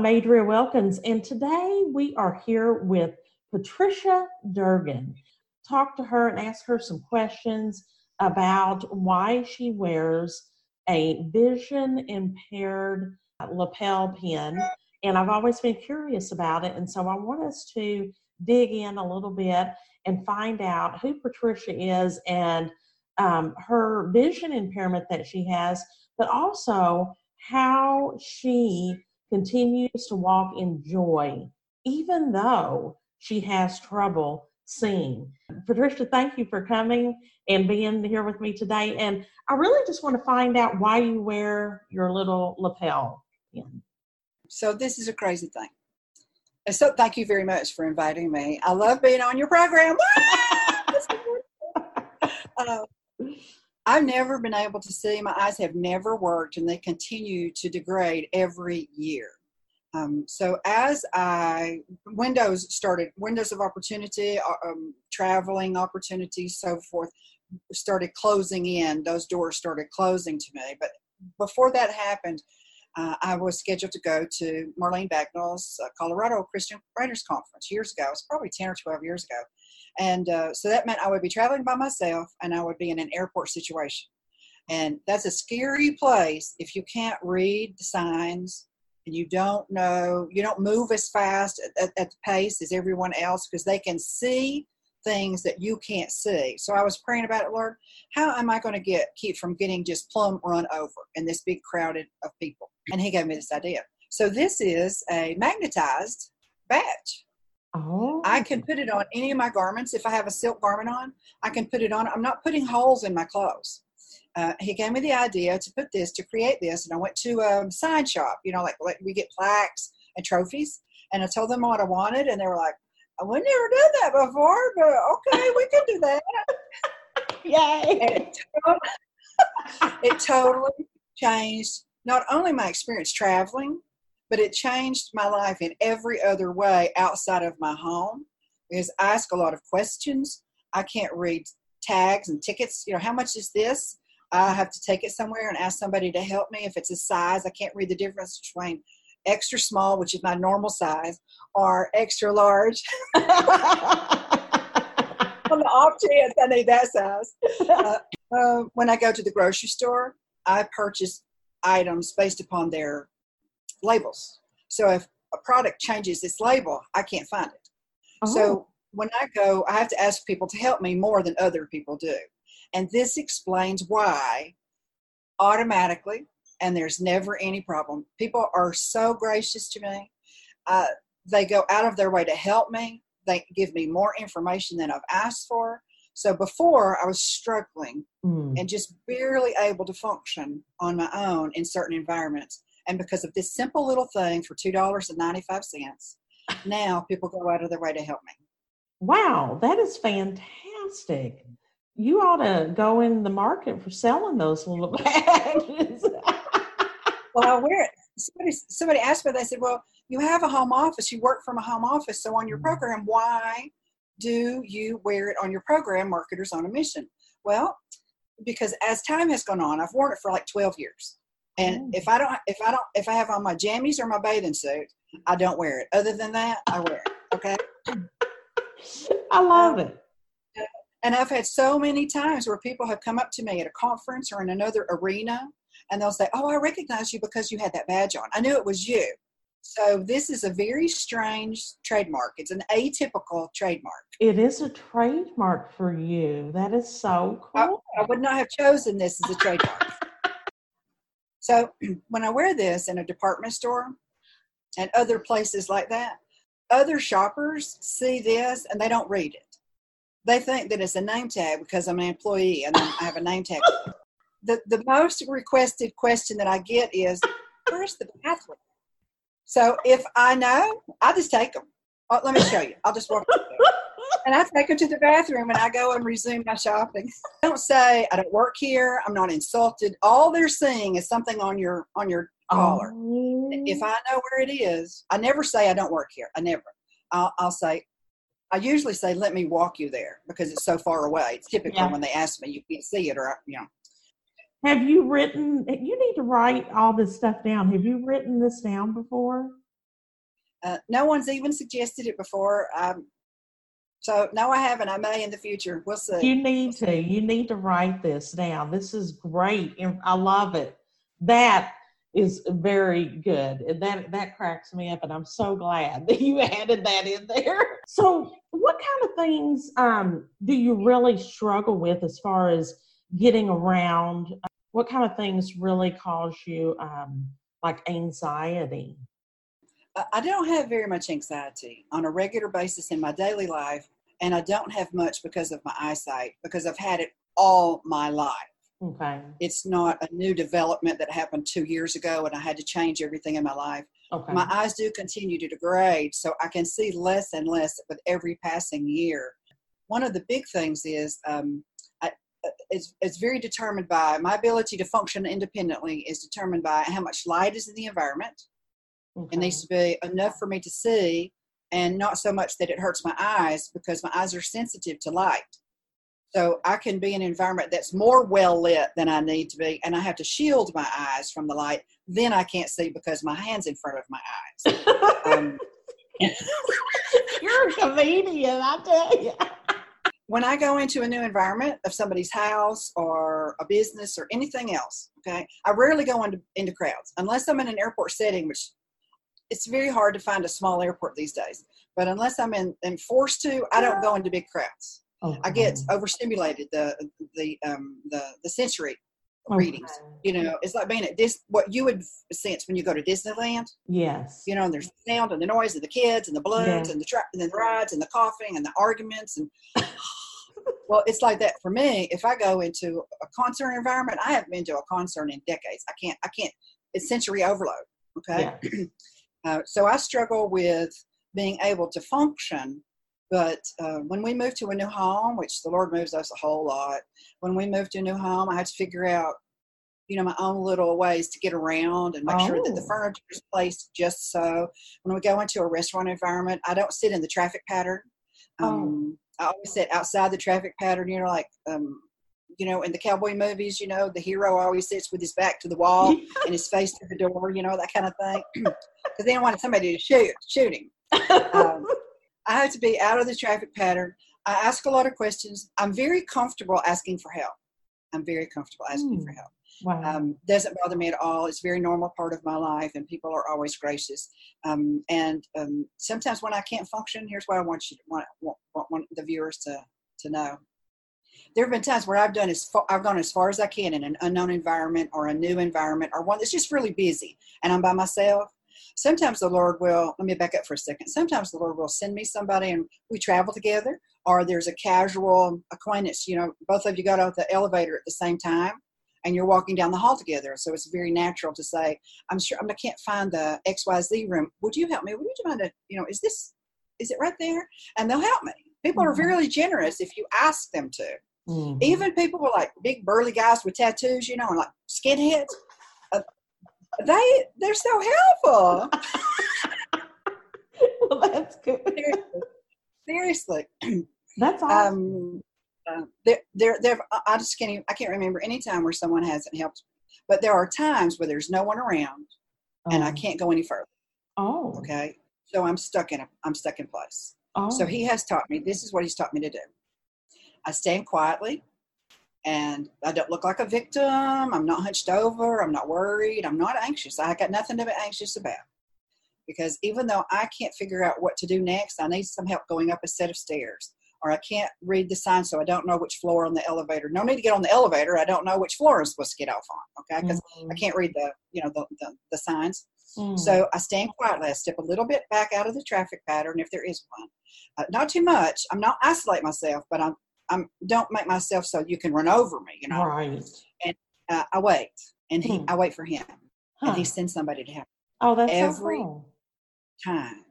I'm Adria Wilkins, and today we are here with Patricia Durgin. Talk to her and ask her some questions about why she wears a vision impaired lapel pin. And I've always been curious about it, and so I want us to dig in a little bit and find out who Patricia is and um, her vision impairment that she has, but also how she continues to walk in joy, even though she has trouble seeing. Patricia, thank you for coming and being here with me today. And I really just want to find out why you wear your little lapel pin. So, this is a crazy thing. So, thank you very much for inviting me. I love being on your program. uh, I've never been able to see. My eyes have never worked, and they continue to degrade every year. Um, so as I windows started, windows of opportunity, uh, um, traveling opportunities, so forth, started closing in. Those doors started closing to me. But before that happened, uh, I was scheduled to go to Marlene Bagnull's uh, Colorado Christian Writers Conference years ago. It was probably 10 or 12 years ago. And uh, so that meant I would be traveling by myself and I would be in an airport situation. And that's a scary place if you can't read the signs and you don't know, you don't move as fast at, at, at the pace as everyone else because they can see things that you can't see. So I was praying about it, Lord, how am I going to get keep from getting just plumb run over in this big crowded of people? And he gave me this idea. So this is a magnetized badge. Oh. I can put it on any of my garments. If I have a silk garment on, I can put it on. I'm not putting holes in my clothes. Uh, he gave me the idea to put this, to create this, and I went to a sign shop, you know, like, like we get plaques and trophies, and I told them what I wanted, and they were like, oh, "We never done that before, but okay, we can do that." Yay! It totally, it totally changed not only my experience traveling, but it changed my life in every other way outside of my home because I ask a lot of questions. I can't read tags and tickets. You know, how much is this? I have to take it somewhere and ask somebody to help me. If it's a size, I can't read the difference between extra small, which is my normal size, or extra large. On the off chance I need that size. Uh, uh, when I go to the grocery store, I purchase items based upon their labels. So if a product changes its label, I can't find it. Oh. So when I go, I have to ask people to help me more than other people do. And this explains why automatically, and there's never any problem, people are so gracious to me. Uh, they go out of their way to help me. They give me more information than I've asked for. So before I was struggling mm. and just barely able to function on my own in certain environments. And because of this simple little thing for $2.95, now people go out of their way to help me. Wow, that is fantastic. You ought to go in the market for selling those little badges. well, I wear it. Somebody, somebody asked me, they said, Well, you have a home office, you work from a home office, so on your mm. program, why do you wear it on your program, Marketers on a Mission? Well, because as time has gone on, I've worn it for like 12 years. And mm. if I don't, if I don't, if I have on my jammies or my bathing suit, I don't wear it. Other than that, I wear it. Okay. I love it. And I've had so many times where people have come up to me at a conference or in another arena and they'll say, Oh, I recognize you because you had that badge on. I knew it was you. So this is a very strange trademark. It's an atypical trademark. It is a trademark for you. That is so cool. I, I would not have chosen this as a trademark. So when I wear this in a department store and other places like that, other shoppers see this and they don't read it. They think that it's a name tag because I'm an employee and I have a name tag. the, the most requested question that I get is, where's the bathroom? So if I know, I just take them. Oh, let me show you. I'll just walk and I take them to the bathroom and I go and resume my shopping. I don't say I don't work here. I'm not insulted. All they're seeing is something on your on your collar. Oh. If I know where it is, I never say I don't work here. I never. I'll, I'll say. I usually say, "Let me walk you there," because it's so far away. It's typically yeah. when they ask me, you can't see it, or you know. Have you written? You need to write all this stuff down. Have you written this down before? Uh, no one's even suggested it before. Um, so no, I haven't. I may in the future. We'll see. You need to. You need to write this down. This is great. I love it. That is very good. And that that cracks me up and I'm so glad that you added that in there. So what kind of things um, do you really struggle with as far as getting around? What kind of things really cause you um, like anxiety? I don't have very much anxiety on a regular basis in my daily life, and I don't have much because of my eyesight because I've had it all my life. Okay. It's not a new development that happened two years ago and I had to change everything in my life. Okay. My eyes do continue to degrade, so I can see less and less with every passing year. One of the big things is um, I, it's, it's very determined by my ability to function independently is determined by how much light is in the environment. Okay. It needs to be enough for me to see and not so much that it hurts my eyes because my eyes are sensitive to light. So I can be in an environment that's more well lit than I need to be, and I have to shield my eyes from the light. Then I can't see because my hand's in front of my eyes. um, You're a comedian, I tell you. when I go into a new environment of somebody's house or a business or anything else, okay, I rarely go into, into crowds unless I'm in an airport setting, which it's very hard to find a small airport these days. But unless I'm in, forced to, I don't go into big crowds. Okay. I get overstimulated the the um, the the sensory readings. Okay. You know, it's like being at this what you would sense when you go to Disneyland. Yes. You know, and there's the sound and the noise of the kids and the balloons Yeah. and the tra- and the rides and the coughing and the arguments and. well, it's like that for me. If I go into a concert environment, I haven't been to a concert in decades. I can't. I can't. It's sensory overload. Okay. Yeah. Uh, so I struggle with being able to function. But uh, when we moved to a new home, which the Lord moves us a whole lot, when we moved to a new home, I had to figure out, you know, my own little ways to get around and make sure that the Oh. furniture is placed just so. When we go into a restaurant environment, I don't sit in the traffic pattern. Oh. Um, I always sit outside the traffic pattern. You know, like um, you know, in the cowboy movies, you know, the hero always sits with his back to the wall and his face to the door. You know, that kind of thing, because they don't want somebody to shoot shoot him. Um, I have to be out of the traffic pattern. I ask a lot of questions. I'm very comfortable asking for help. I'm very comfortable asking Hmm. for help. wow. Um, doesn't bother me at all. It's a very normal part of my life, and people are always gracious. Um, and um, sometimes when I can't function, here's what I want you to want, want, want the viewers to to know. There have been times where I've done as far, I've gone as far as I can in an unknown environment or a new environment or one that's just really busy, and I'm by myself. Sometimes the Lord will. Let me back up for a second. Sometimes the Lord will send me somebody, and we travel together, or there's a casual acquaintance. You know, both of you got out the elevator at the same time, and you're walking down the hall together. So it's very natural to say, "I'm sure I can't find the X Y Z room. Would you help me? Would you mind to, you know, is this, is it right there?" And they'll help me. People are Mhm. very generous if you ask them to. Mhm. Even people with like big burly guys with tattoos, you know, and like skinheads, uh, they they're so helpful. well, that's good. Seriously, seriously. That's awesome. um, uh, there, there, there. I just can't. Even, I can't remember any time where someone hasn't helped. Me. But there are times where there's no one around, and I Um, can't go any further. Oh. Okay, so I'm stuck in a. I'm stuck in place. Oh. So he has taught me. This is what he's taught me to do. I stand quietly, and I don't look like a victim. I'm not hunched over. I'm not worried. I'm not anxious. I got nothing to be anxious about. Because even though I can't figure out what to do next, I need some help going up a set of stairs. Or I can't read the sign, so I don't know which floor on the elevator. No need to get on the elevator. I don't know which floor I'm supposed to get off on. Okay, because I mm-hmm. can't read the you know the, the, the signs. Mhm. So I stand quietly. I step a little bit back out of the traffic pattern if there is one. Uh, not too much. I'm not isolate myself, but I'm I'm don't make myself so you can run over me. You know. right. Uh, I wait, and he Hmm. I wait for him, Huh. and he sends somebody to help. oh, that's every- so cool. Time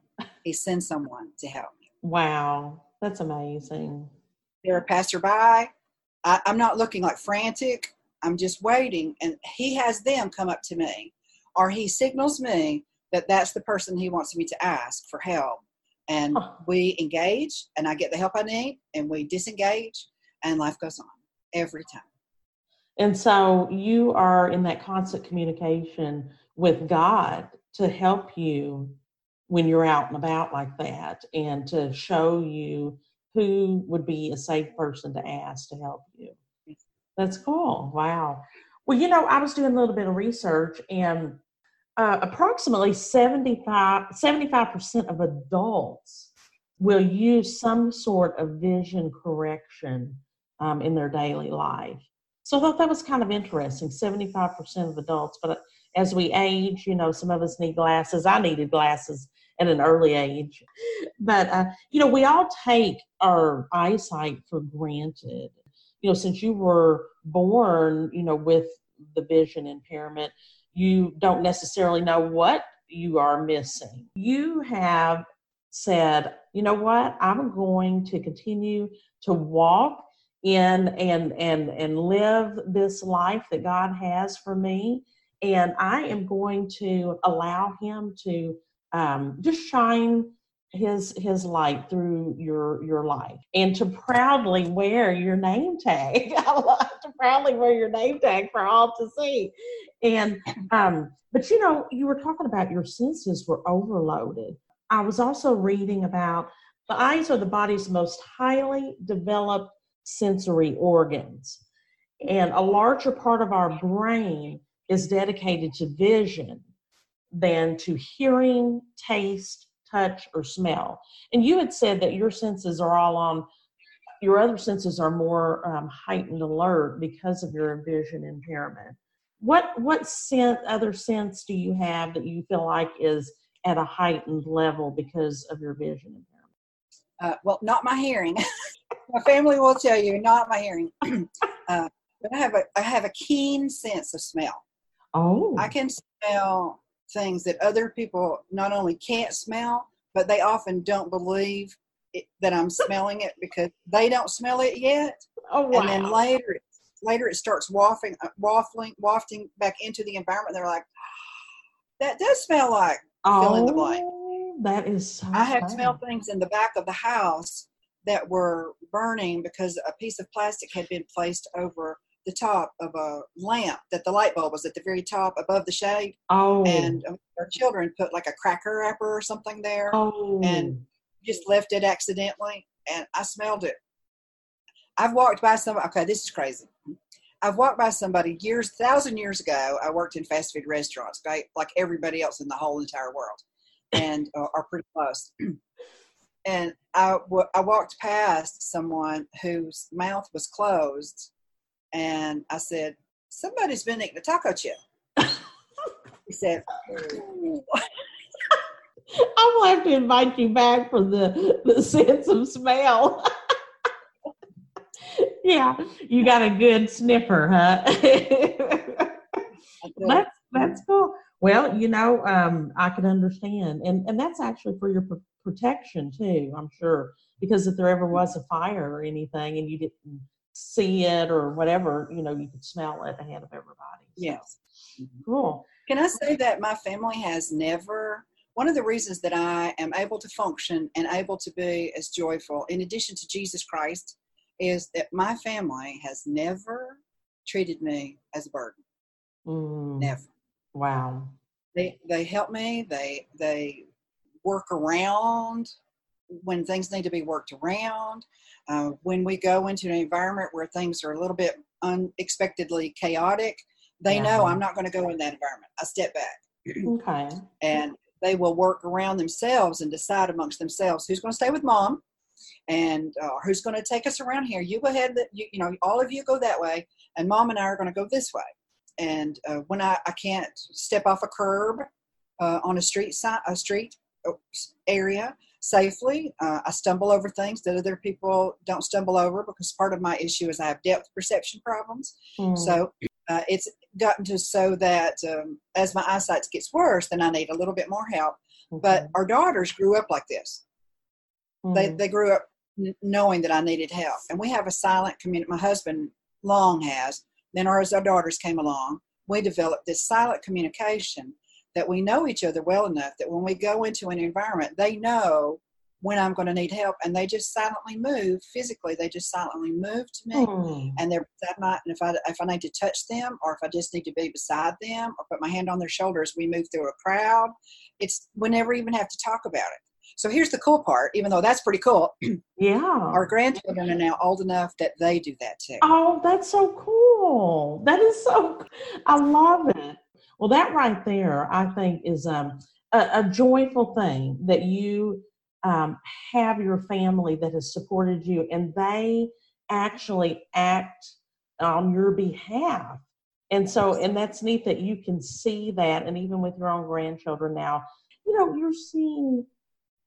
he sends someone to help me. Wow, that's amazing. They're a passerby. I, I'm not looking like frantic. I'm just waiting, and he has them come up to me, or he signals me that that's the person he wants me to ask for help. And Huh. we engage, and I get the help I need, and we disengage, and life goes on every time. And so you are in that constant communication with God to help you when you're out and about like that and to show you who would be a safe person to ask to help you. That's cool. Wow. Well, you know, I was doing a little bit of research and uh, approximately 75, 75% of adults will use some sort of vision correction um, in their daily life. So I thought that was kind of interesting 75% of adults. But as we age, you know, some of us need glasses. I needed glasses at an early age. But, uh, you know, we all take our eyesight for granted. You know, since you were born, you know, with the vision impairment, you don't necessarily know what you are missing. You have said, you know what, I'm going to continue to walk in and and and live this life that God has for me and I am going to allow him to um, just shine his his light through your your life and to proudly wear your name tag. I love to proudly wear your name tag for all to see. And um but you know you were talking about your senses were overloaded. I was also reading about the eyes are the body's most highly developed sensory organs. And a larger part of our brain is dedicated to vision than to hearing taste touch, or smell. And you had said that your senses are all on, your other senses are more um, heightened alert because of your vision impairment. What what sense, other sense do you have that you feel like is at a heightened level because of your vision impairment? Uh, well, not my hearing. my family will tell you, not my hearing. uh, but I have a I have a keen sense of smell. Oh, I can smell things that other people not only can't smell, but they often don't believe it, that I'm smelling it because they don't smell it yet. Oh, wow. And then later, later it starts wafting, uh, waffling, wafting back into the environment. They're like, that does smell like oh, fill in the blank. That is so I have smelled things in the back of the house that were burning because a piece of plastic had been placed over the top of a lamp that the light bulb was at the very top above the shade. Oh. And um, our children put like a cracker wrapper or something there. Oh. And just left it accidentally. And I smelled it. I've walked by some, okay, this is crazy. I've walked by somebody years, thousand years ago. I worked in fast food restaurants, okay, like everybody else in the whole entire world, and uh, are pretty close. and I, w- I walked past someone whose mouth was closed and I said, Somebody's been eating a taco chip. he said, I will have to invite you back for the, the sense of smell. yeah, you got a good sniffer, huh? that's that's cool. Well, you know, um, I can understand, and and that's actually for your pr- protection too. I'm sure because if there ever was a fire or anything, and you didn't see it or whatever, you know, you could smell it ahead of everybody. So, yes. Cool. Can I say that my family has never, one of the reasons that I am able to function and able to be as joyful, in addition to Jesus Christ, is that my family has never treated me as a burden. Mm. Never. Wow. They they help me. They they work around when things need to be worked around. Uh, when we go into an environment where things are a little bit unexpectedly chaotic, they yeah. know I'm not going to go in that environment. I step back. Okay. And they will work around themselves and decide amongst themselves who's going to stay with mom and uh, who's going to take us around here. You go ahead, you, you know, all of you go that way, and mom and I are going to go this way. And uh, when I, I can't step off a curb uh, on a street side, a street area, safely. Uh, I stumble over things that other people don't stumble over because part of my issue is I have depth perception problems. Mm. So uh, it's gotten to so that um, as my eyesight gets worse, then I need a little bit more help. Mm-hmm. But our daughters grew up like this. Mm. They they grew up n- knowing that I needed help, and we have a silent community. My husband long has. Then our, as our daughters came along, we developed this silent communication that we know each other well enough that when we go into an environment, they know when I'm going to need help, and they just silently move physically. They just silently move to me, Hmm. and they're beside my. And if I if I need to touch them, or if I just need to be beside them, or put my hand on their shoulders, we move through a crowd. It's we never even have to talk about it. So here's the cool part. Even though that's pretty cool, Yeah. our grandchildren are now old enough that they do that too. Oh, that's so cool. That is so, I love it. Well, that right there, I think, is um, a, a joyful thing that you um, have your family that has supported you and they actually act on your behalf. And so, and that's neat that you can see that. And even with your own grandchildren now, you know, you're seeing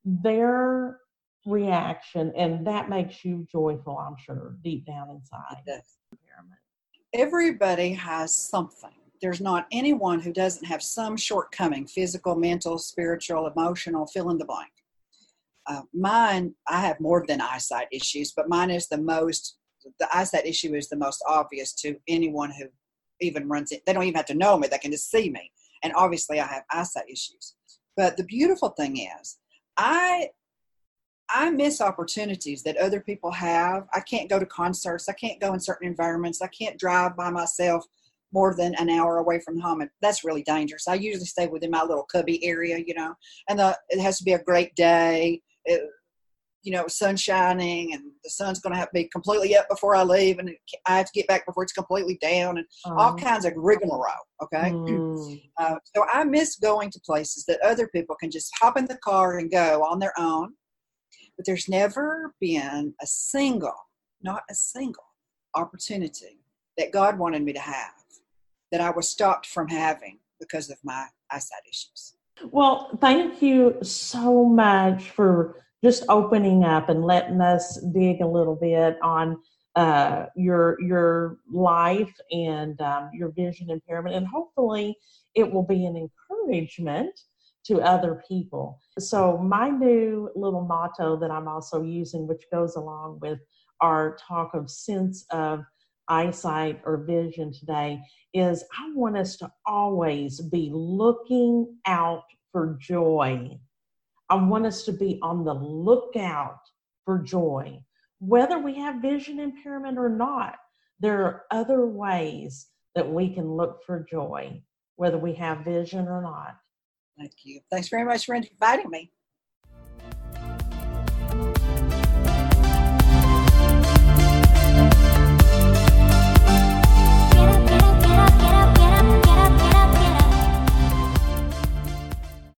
their reaction and that makes you joyful, I'm sure, deep down inside. Everybody has something. There's not anyone who doesn't have some shortcoming physical, mental, spiritual, emotional, fill in the blank. Uh, mine, I have more than eyesight issues, but mine is the most, the eyesight issue is the most obvious to anyone who even runs it. They don't even have to know me, they can just see me. And obviously, I have eyesight issues. But the beautiful thing is, I I miss opportunities that other people have. I can't go to concerts. I can't go in certain environments. I can't drive by myself more than an hour away from home, and that's really dangerous. I usually stay within my little cubby area, you know, and the, it has to be a great day. It, you know, sun shining, and the sun's going to have to be completely up before I leave, and I have to get back before it's completely down, and all kinds of rigmarole. Okay. mm, Uh, so I miss going to places that other people can just hop in the car and go on their own. But there's never been a single, not a single opportunity that God wanted me to have that I was stopped from having because of my eyesight issues. Well, thank you so much for just opening up and letting us dig a little bit on uh, your your life and um, your vision impairment, and hopefully it will be an encouragement to other people. So, my new little motto that I'm also using, which goes along with our talk of sense of eyesight or vision today, is I want us to always be looking out for joy. I want us to be on the lookout for joy. Whether we have vision impairment or not, there are other ways that we can look for joy, whether we have vision or not. Thank you. Thanks very much for inviting me.